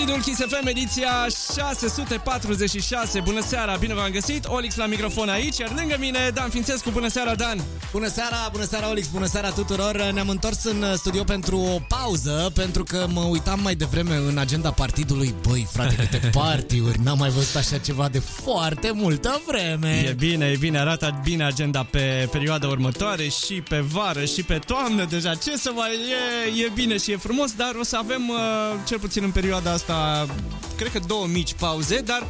Partidul Kiss FM, ediția 646. Bună seara, bine v-am găsit. Olix la microfon aici, iar lângă mine Dan Fințescu. Bună seara, Dan. Bună seara, bună seara, Olix, bună seara tuturor. Ne-am întors în studio pentru o pauză, pentru că mă uitam mai devreme în agenda partidului. Băi, frate, câte partiuri, n-am mai văzut așa ceva de foarte multă vreme. E bine, e bine, arată bine agenda pe perioada următoare și pe vară și pe toamnă deja. Ce să mai e, e bine și e frumos, dar o să avem, uh, cel puțin în perioada asta, cred că două mici pauze, dar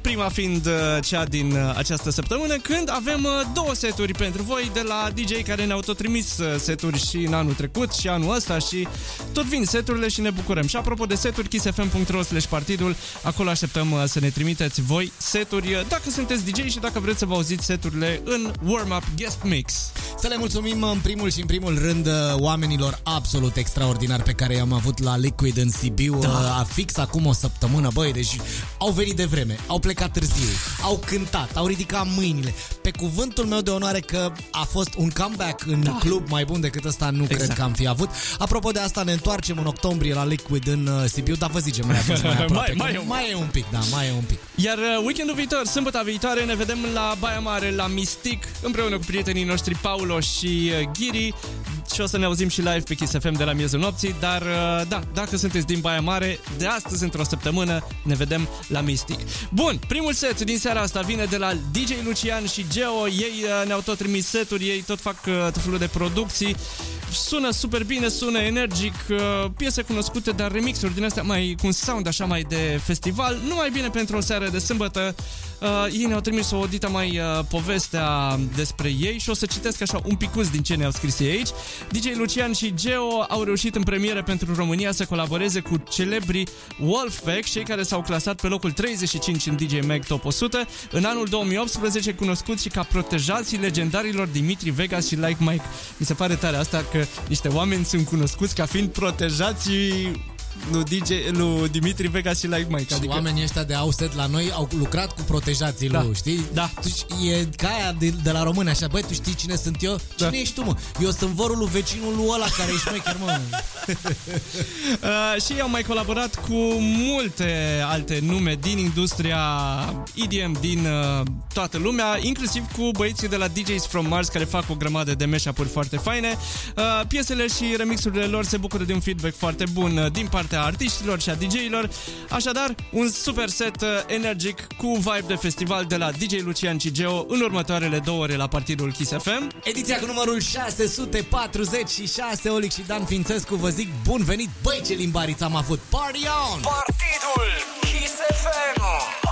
prima fiind uh, cea din uh, această săptămână, când avem uh, două seturi pentru voi de la DJ care ne-au tot trimis seturi și în anul trecut și anul ăsta și tot vin seturile și ne bucurăm. Și apropo de seturi, kissfm.ro slash partidul, acolo așteptăm să ne trimiteți voi seturi dacă sunteți DJ și dacă vreți să vă auziți seturile în warm-up guest mix. Să le mulțumim în primul și în primul rând oamenilor absolut extraordinari pe care i-am avut la Liquid în Sibiu da. a fix acum o săptămână, băi, deci au venit de vreme, au plecat târziu, au cântat, au ridicat mâinile. Pe cuvântul meu de onoare că a fost un comeback în da. club mai bun decât ăsta nu exact. cred că am fi avut. Apropo de asta, ne întoarcem în octombrie la Liquid în uh, Sibiu, dar vă zicem mai atunci mai aproape. mai, mai, mai e un pic, da, mai e un pic. Iar uh, weekendul viitor, sâmbătă viitoare, ne vedem la Baia Mare, la Mystic, împreună cu prietenii noștri Paulo și uh, Ghiri și o să ne auzim și live pe Kiss FM de la miezul nopții, dar uh, da, dacă sunteți din Baia Mare, de astăzi într-o săptămână ne vedem la Mystic. Bun, primul set din seara asta vine de la DJ Lucian și Geo, ei uh, ne-au tot trimis seturi, ei tot fac uh, tot felul de producții. Sună super bine, sună energic, piese cunoscute, dar remixuri din astea mai cu un sound așa mai de festival, nu mai bine pentru o seară de sâmbătă. Uh, ei ne-au trimis o dita mai uh, povestea despre ei și o să citesc așa un picuț din ce ne-au scris ei aici. DJ Lucian și Geo au reușit în premieră pentru România să colaboreze cu celebri Wolfpack, cei care s-au clasat pe locul 35 în DJ Mag Top 100 în anul 2018, cunoscuți și ca protejații legendarilor Dimitri Vegas și Like Mike. Mi se pare tare asta că niște oameni sunt cunoscuți ca fiind protejații lui, DJ, lui Dimitri Vega și Like Mike. Și adică... oamenii ăștia de Auset la noi au lucrat cu protejații da. lui, știi? Da. Tu, e ca aia de, de la români, așa, băi, tu știi cine sunt eu? Cine da. ești tu, mă? Eu sunt vorul lui vecinul ăla care e șmecher, mă. uh, și au mai colaborat cu multe alte nume din industria EDM din uh, toată lumea, inclusiv cu băieții de la DJs from Mars care fac o grămadă de mashup-uri foarte faine. Uh, piesele și remixurile lor se bucură de un feedback foarte bun uh, din partea artiștilor și a DJ-ilor. Așadar, un super set uh, energic cu vibe de festival de la DJ Lucian Cigeo în următoarele două ore la partidul Kiss FM. Ediția cu numărul 646, Olic și Dan Fințescu vă zic bun venit, băi ce limbariți am avut, party on! Partidul Kiss FM!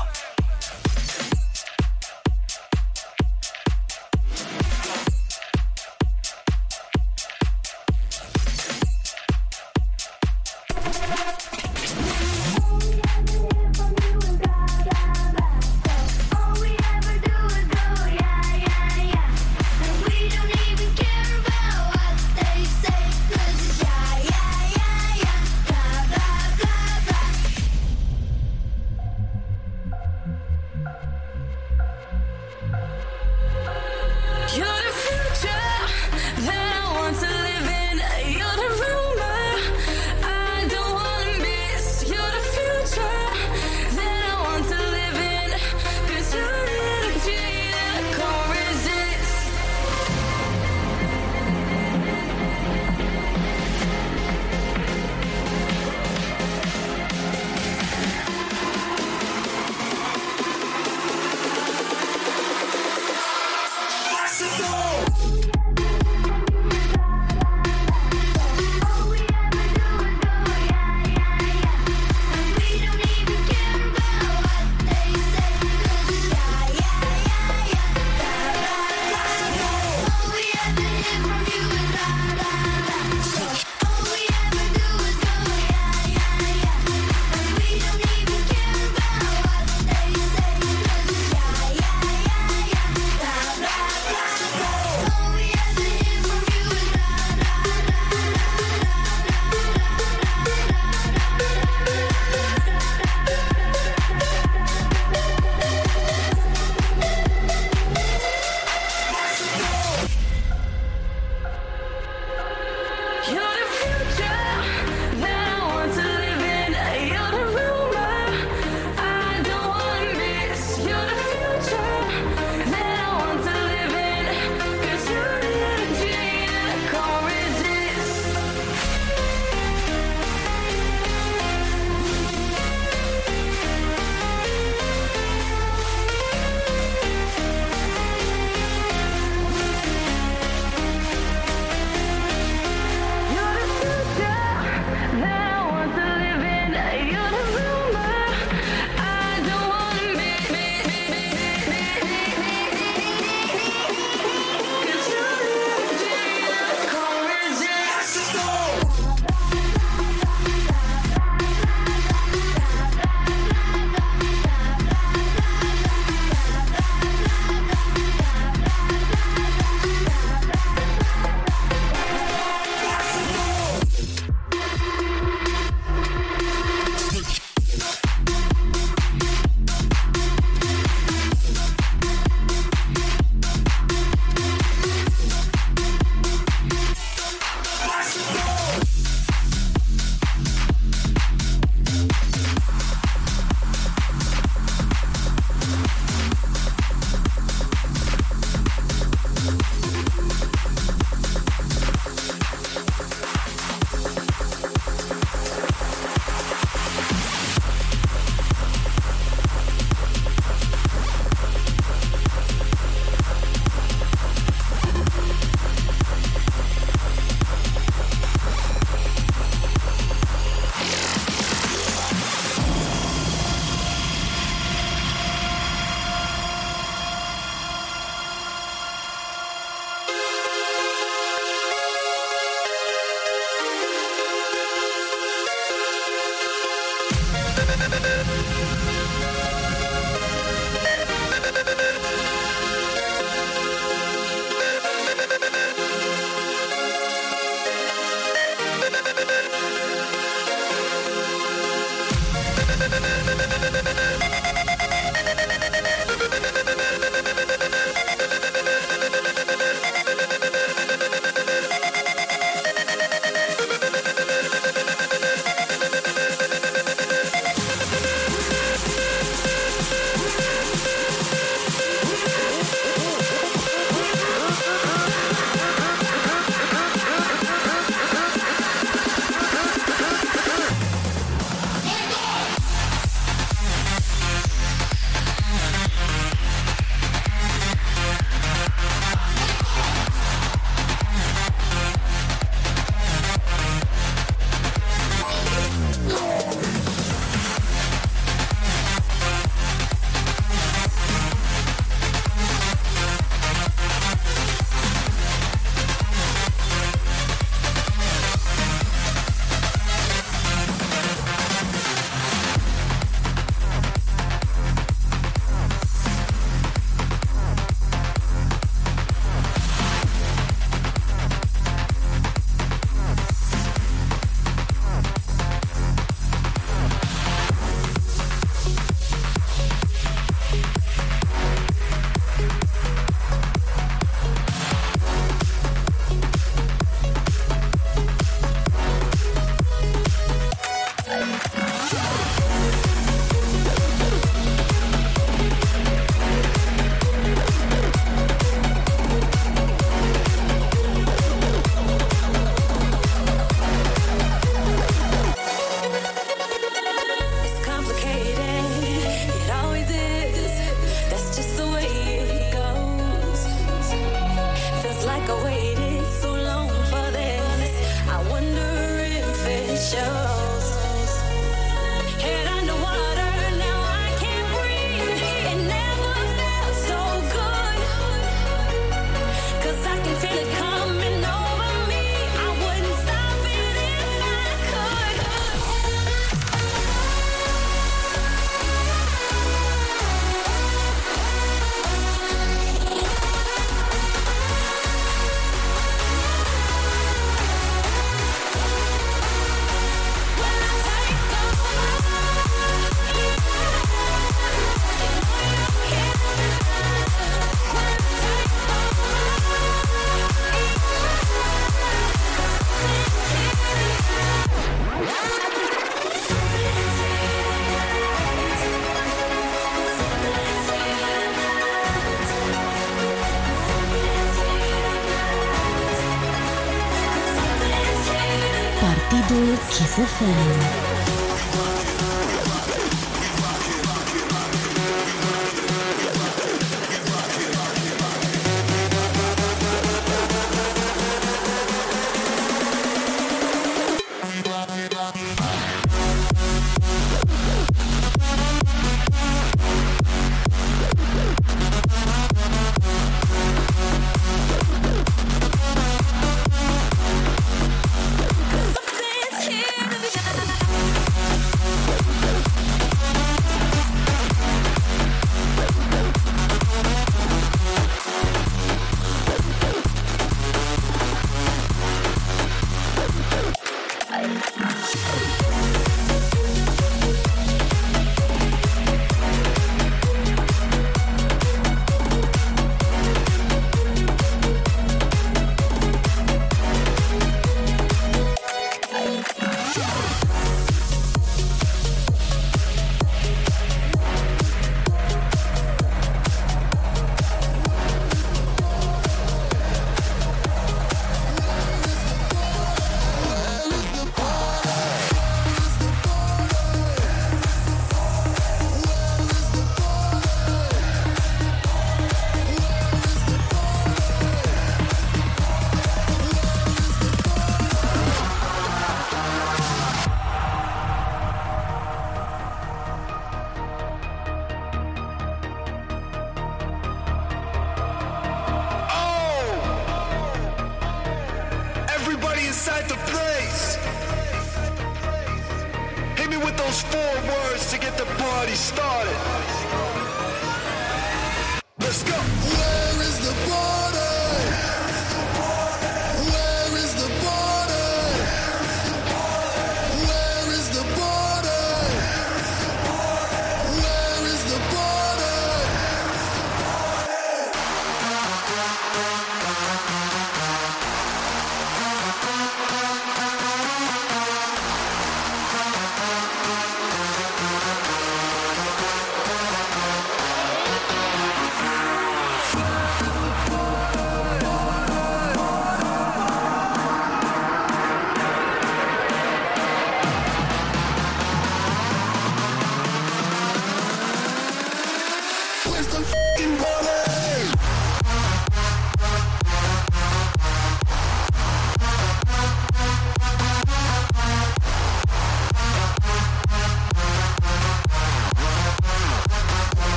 Oh.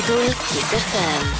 Partidul Kiss FM.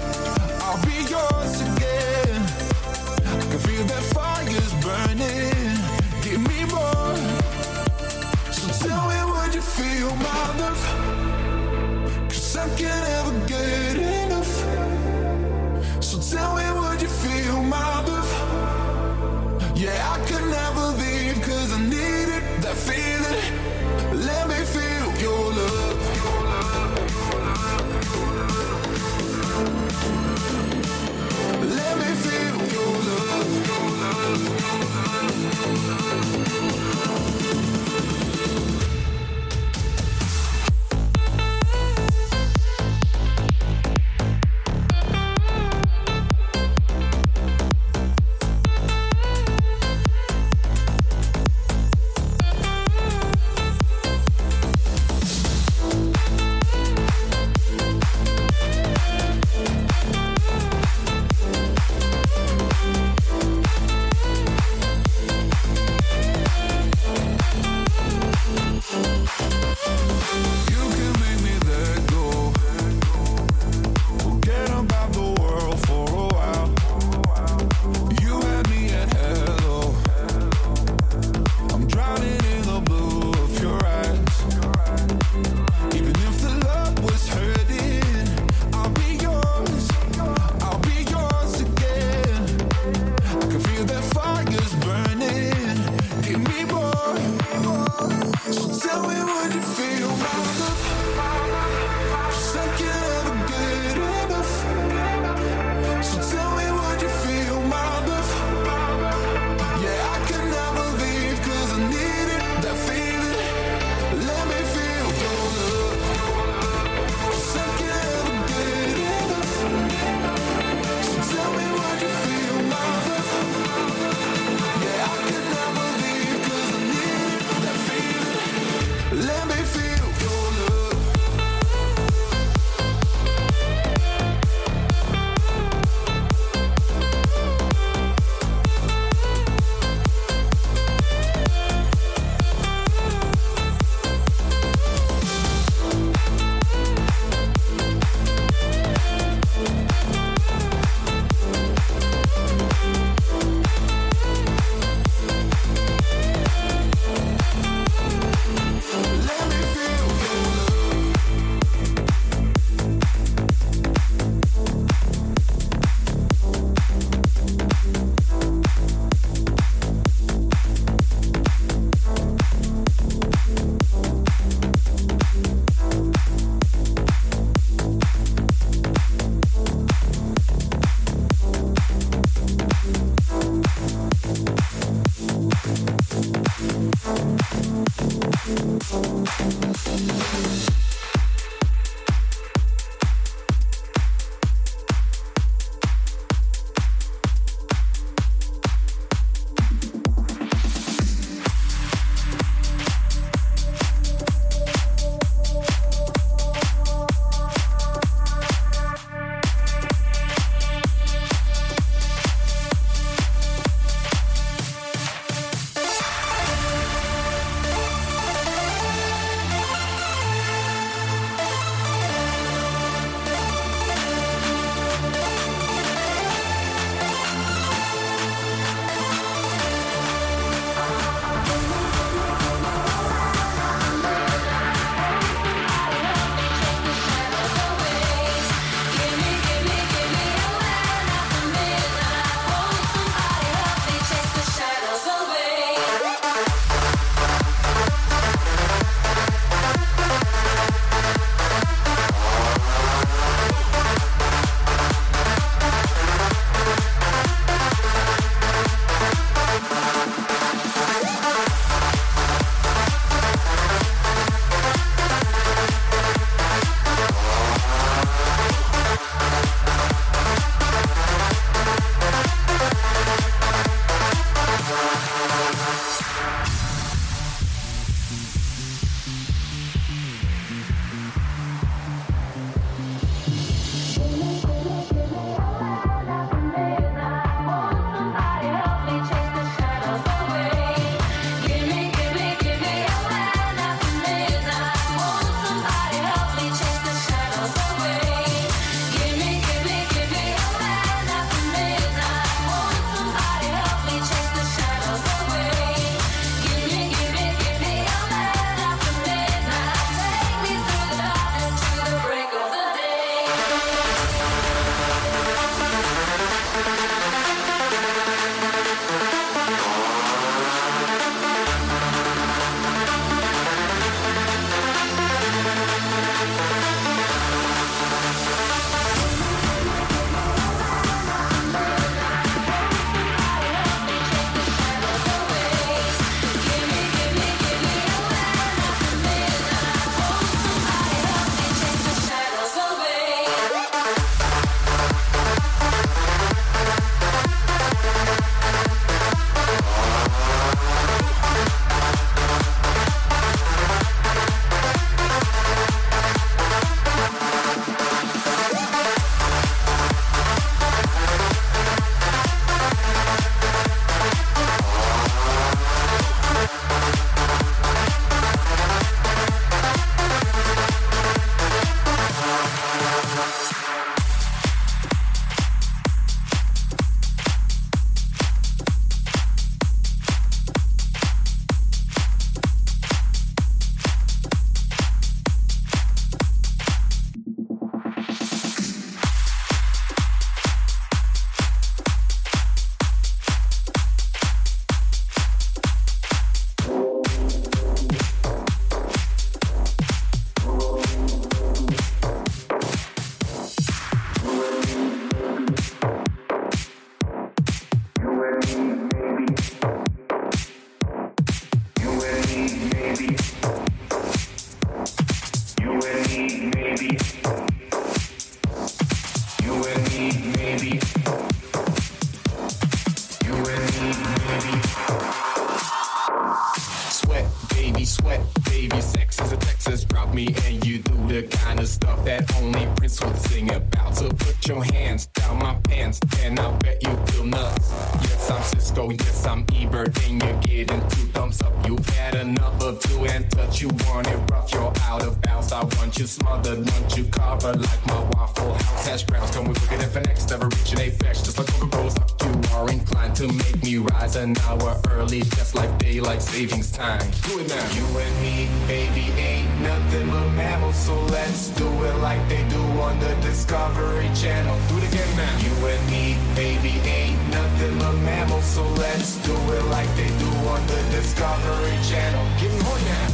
real nuts. Yes, I'm Cisco, yes, I'm Ebert, and you're getting two thumbs up. You've had enough of two and touch. You want it rough, you're out of bounds. I want you smothered, want you covered like my Waffle House hash browns. Come with wicked FNX, never reaching apex, just like Coca-Cola's up. You are inclined to make me rise an hour early, just like daylight savings time. Do it now. You and me, baby, ain't nothing but mammals, so let's do it like they do on the Discovery Channel. Do it again now. You and me, baby, ain't nothing but mammals, so let's do it like they do on the Discovery Channel. Give me more now.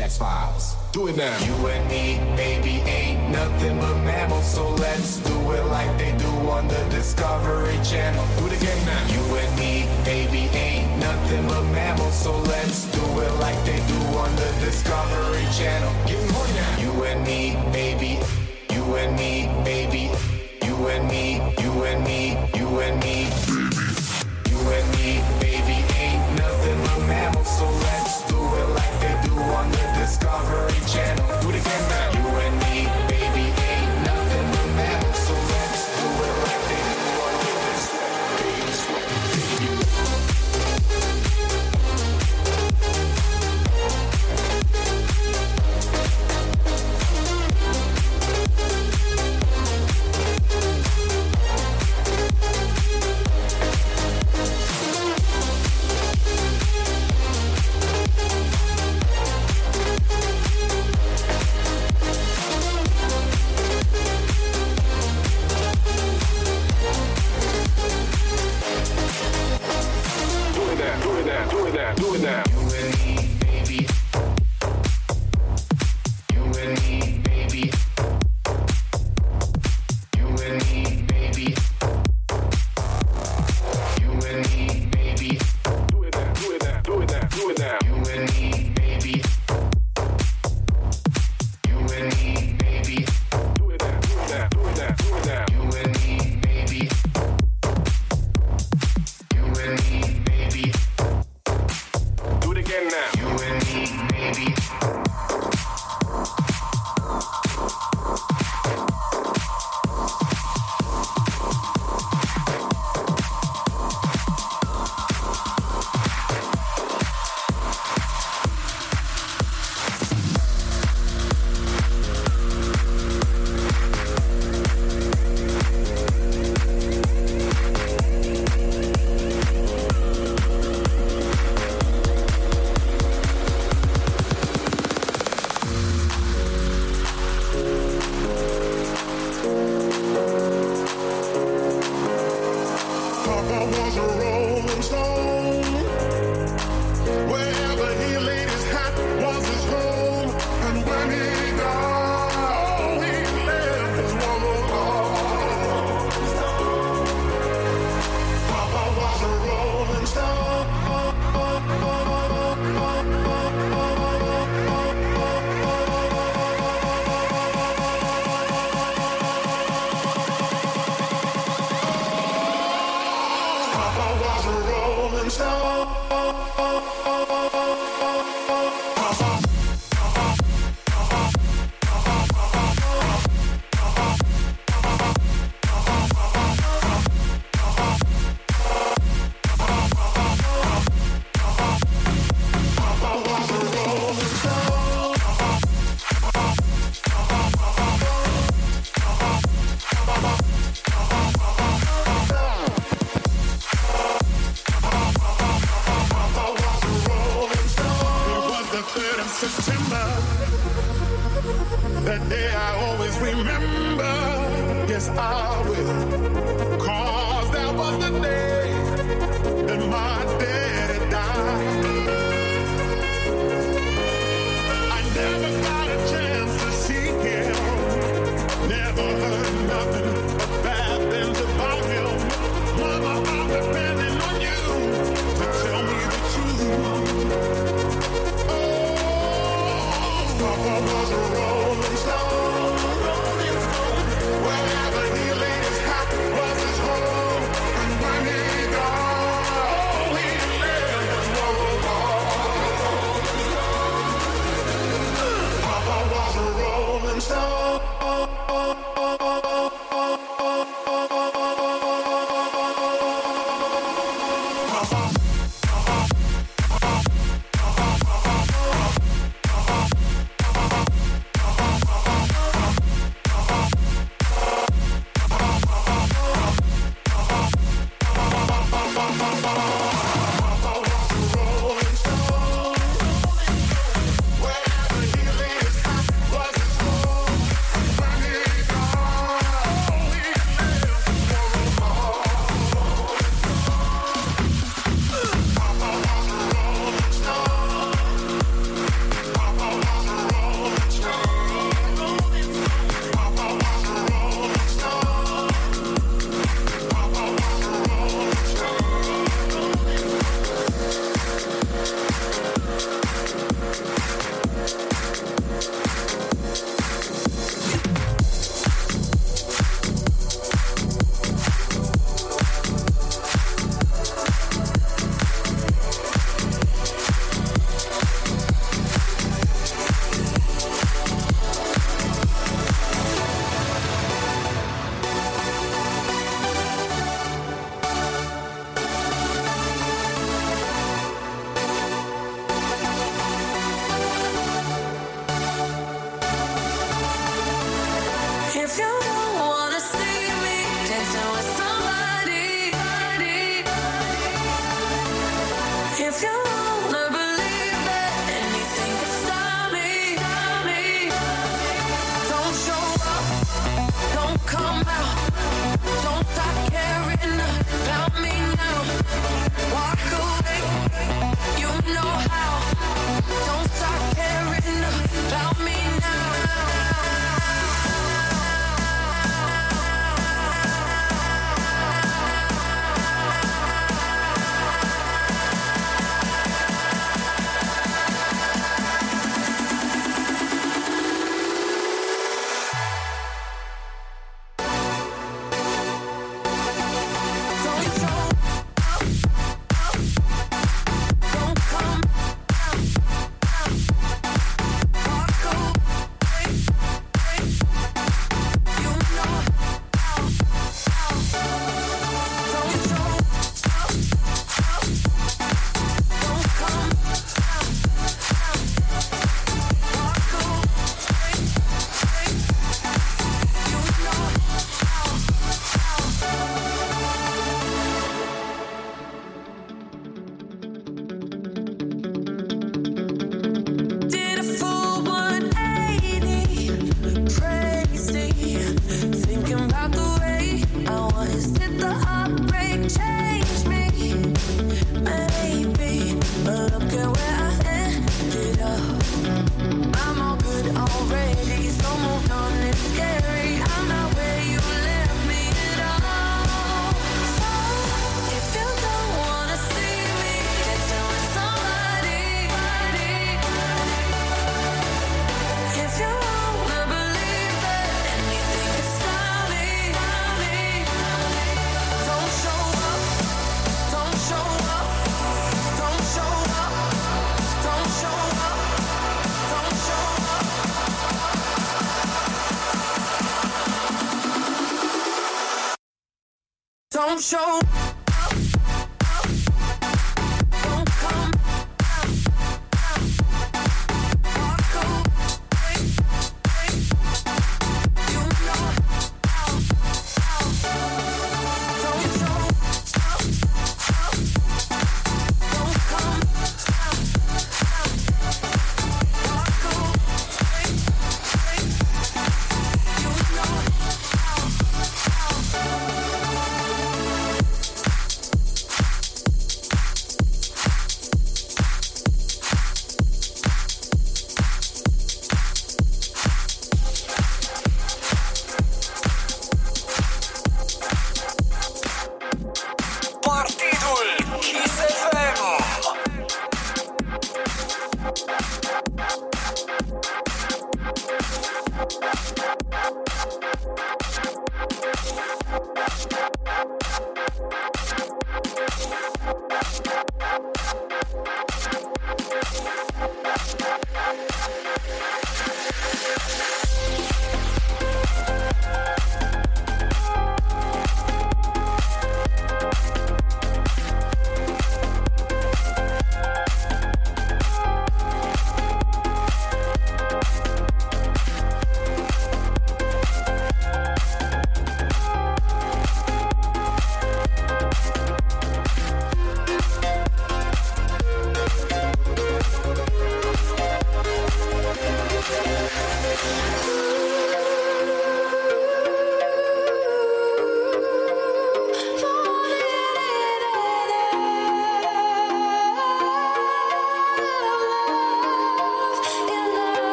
X Files. Do it now. You and me, baby, ain't nothing but mammals, so let's do it like they do on the Discovery Channel. Do it again now. You and me, baby, ain't nothing but mammals, so let's do it like they do on the Discovery Channel. Give me more now. You and me, baby, you and me, baby, you and me, you and me, you and me, you and me, baby, ain't nothing but mammals, so let's do it like they do on the Discovery Channel. Do it again now. You and show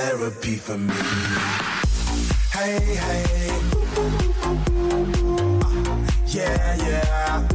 therapy for me. Hey, hey. Uh, yeah, yeah.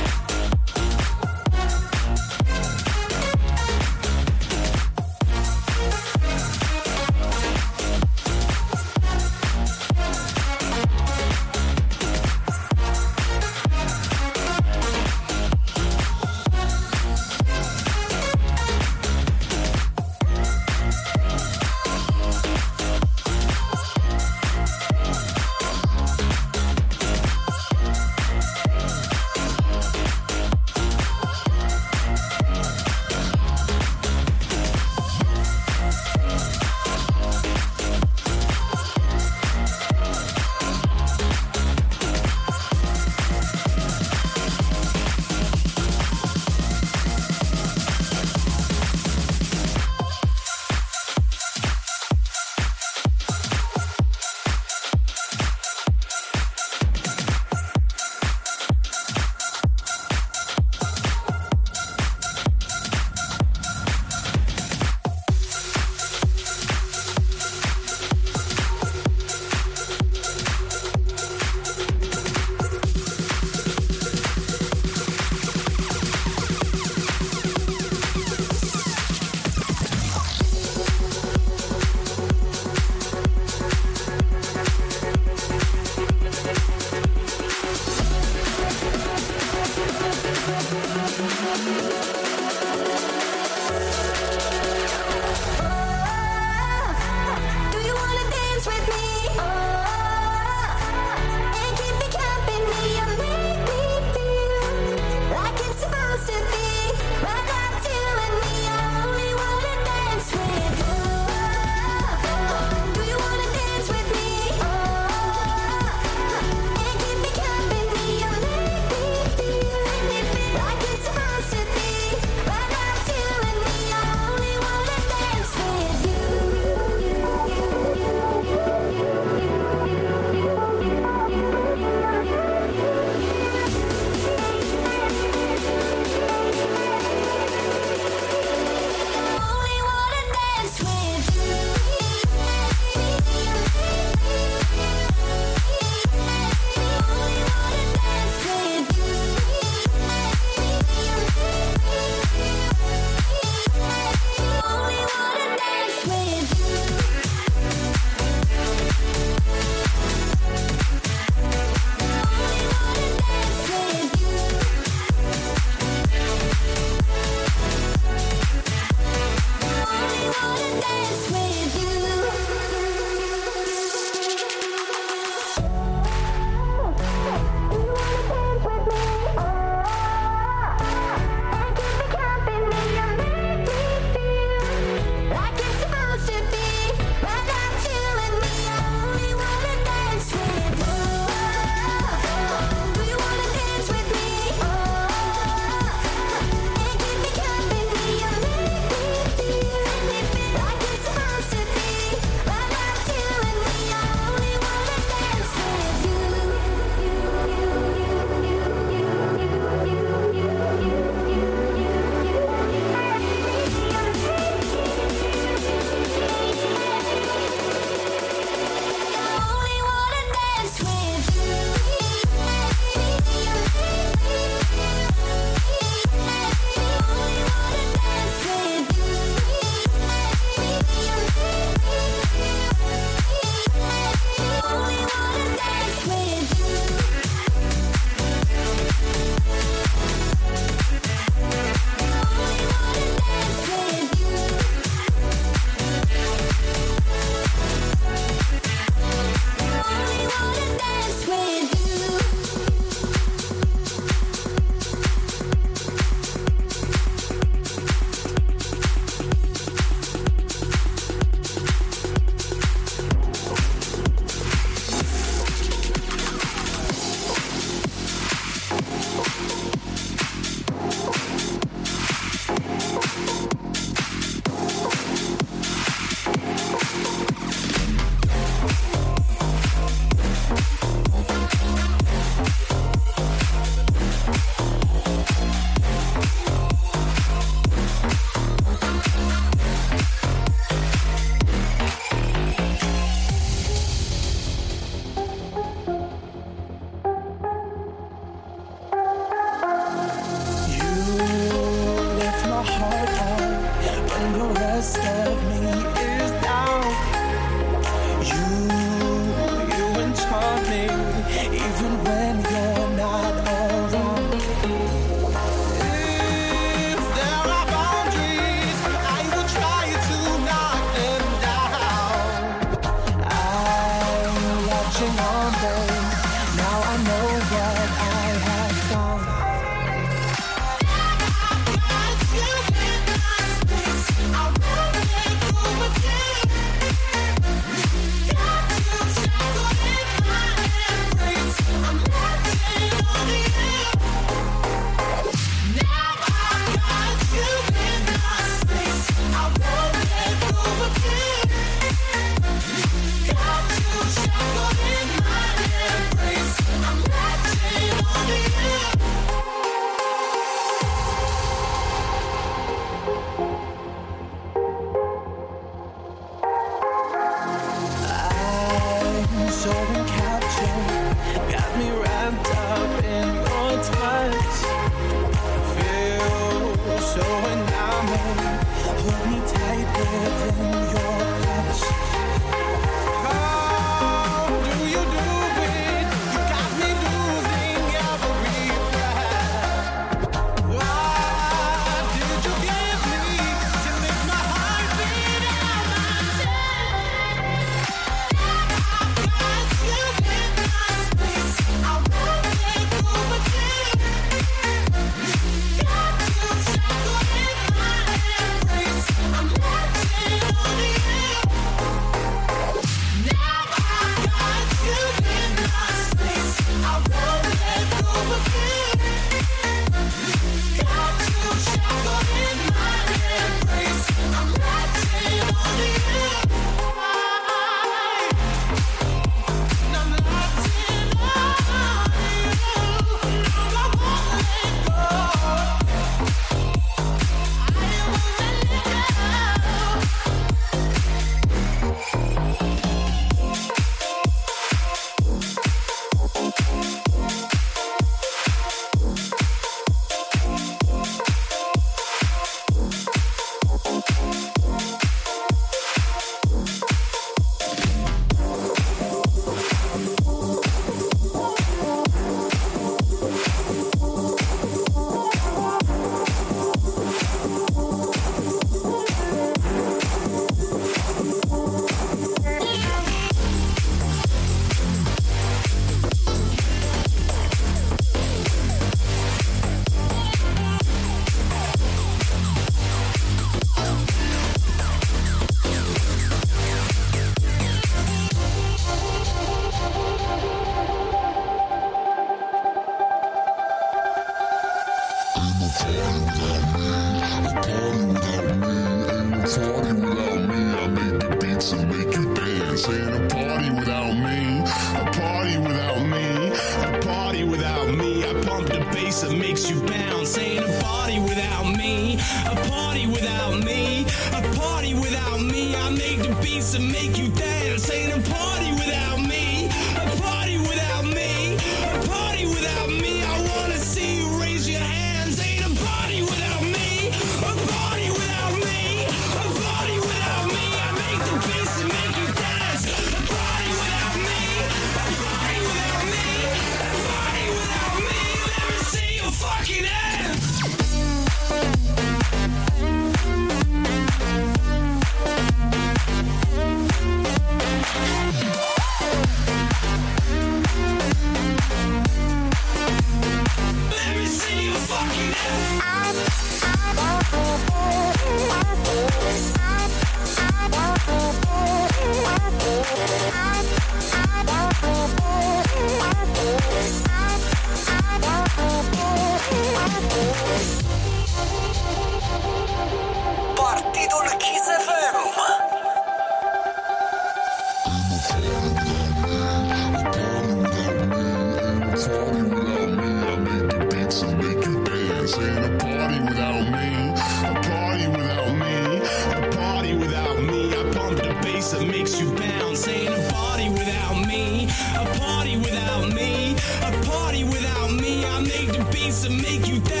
that makes you bounce. Ain't a party without me, a party without me, a party without me. I make the beats that make you dance.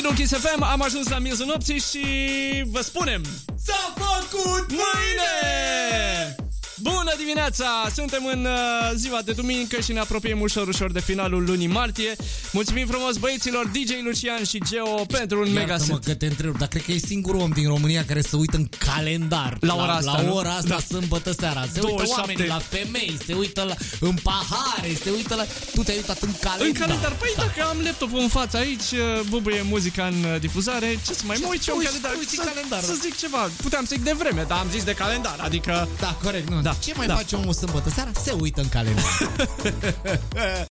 Partidul Kiss FM, am ajuns la miezul nopții și vă spunem... S-a făcut mâine! Bună dimineața! Suntem în uh, ziua de duminică și ne apropiem ușor, ușor de finalul lunii martie. Mulțumim frumos băieților DJ Lucian și Geo pentru un mega Iartă-mă set. că te întreb, dar cred că e singurul om din România care se uită în calendar. La ora asta, La nu? ora asta, Da. sâmbătă seara. Se 27. uită oamenii la femei, se uită la, în pahare, se uită la... Tu te-ai uitat în calendar. În calendar, păi da. dacă am laptopul în față aici, uh, bubuie muzica în uh, difuzare, ce să mai mă uit eu în uiți- calendar? uiți în Să- calendar. Să zic ceva, puteam să zic de vreme, dar am zis de calendar, adică... Da, corect, nu. Da, Ce mai da. face omul sâmbătă seara? Se uită în calendar.